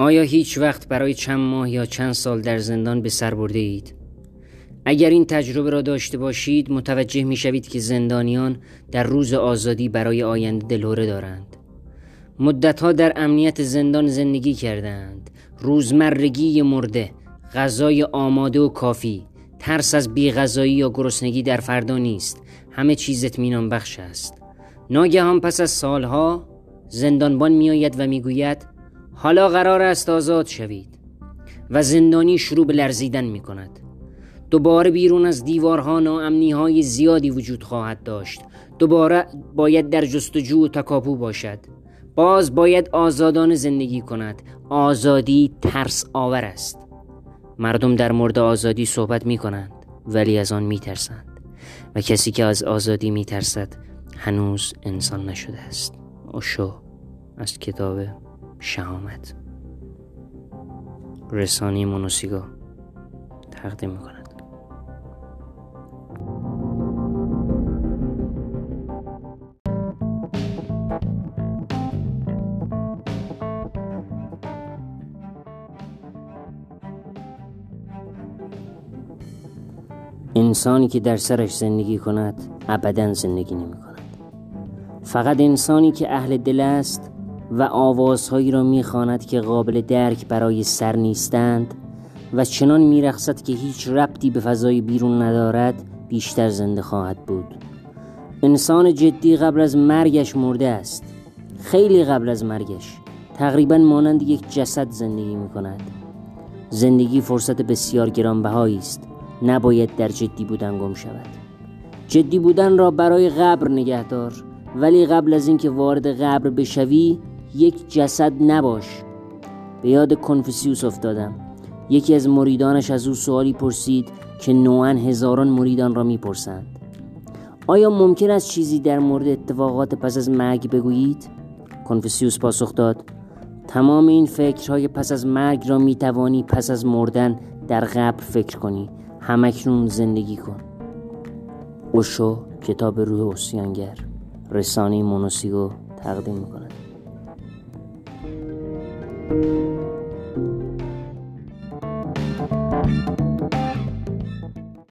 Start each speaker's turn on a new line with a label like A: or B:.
A: آیا هیچ وقت برای چند ماه یا چند سال در زندان به سر برده اید؟ اگر این تجربه را داشته باشید متوجه می شوید که زندانیان در روز آزادی برای آینده دلهوره دارند. مدتها در امنیت زندان زندگی کردند روزمرگی مرده غذای آماده و کافی ترس از بیغذایی یا گرسنگی در فردا نیست. همه چیز اطمینان بخش است. ناگهان پس از سالها زندانبان میآید و می‌گوید حالا قرار است آزاد شوید و زندانی شروع به لرزیدن می کند. دوباره بیرون از دیوارها ناامنی های زیادی وجود خواهد داشت. دوباره باید در جستجو و تکاپو باشد. باز باید آزادان زندگی کند. آزادی ترس آور است. مردم در مورد آزادی صحبت می کنند ولی از آن می ترسند. و کسی که از آزادی می ترسد هنوز انسان نشده است. اوشو از کتاب شهامت. رسانی مونوسیگا تقدیم می‌کند. انسانی که در سرش زندگی کند ابدا زندگی نمی کند فقط انسانی که اهل دل است و آوازهایی را می‌خواند که قابل درک برای سر نیستند و چنان میرخصد که هیچ ربطی به فضای بیرون ندارد بیشتر زنده خواهد بود. انسان جدی قبل از مرگش مرده است. خیلی قبل از مرگش. تقریبا مانند یک جسد زندگی می کند زندگی فرصت بسیار گرانبهایی است. نباید در جدی بودن گم شود. جدی بودن را برای قبر نگهدار. ولی قبل از اینکه وارد قبر بشوی یک جسد نباش. به یاد کنفوسیوس افتادم. یکی از مریدانش از او سوالی پرسید که نوعا هزاران مریدان را می‌پرسند. آیا ممکن است چیزی در مورد اتفاقات پس از مرگ بگویید؟ کنفوسیوس پاسخ داد. تمام این فکرهای پس از مرگ را می‌توانی پس از مردن در قبر فکر کنی. همکنون زندگی کن. اوشو کتاب روح اوسیانگر. رسانه مونوسیگو تقدیم Thank you.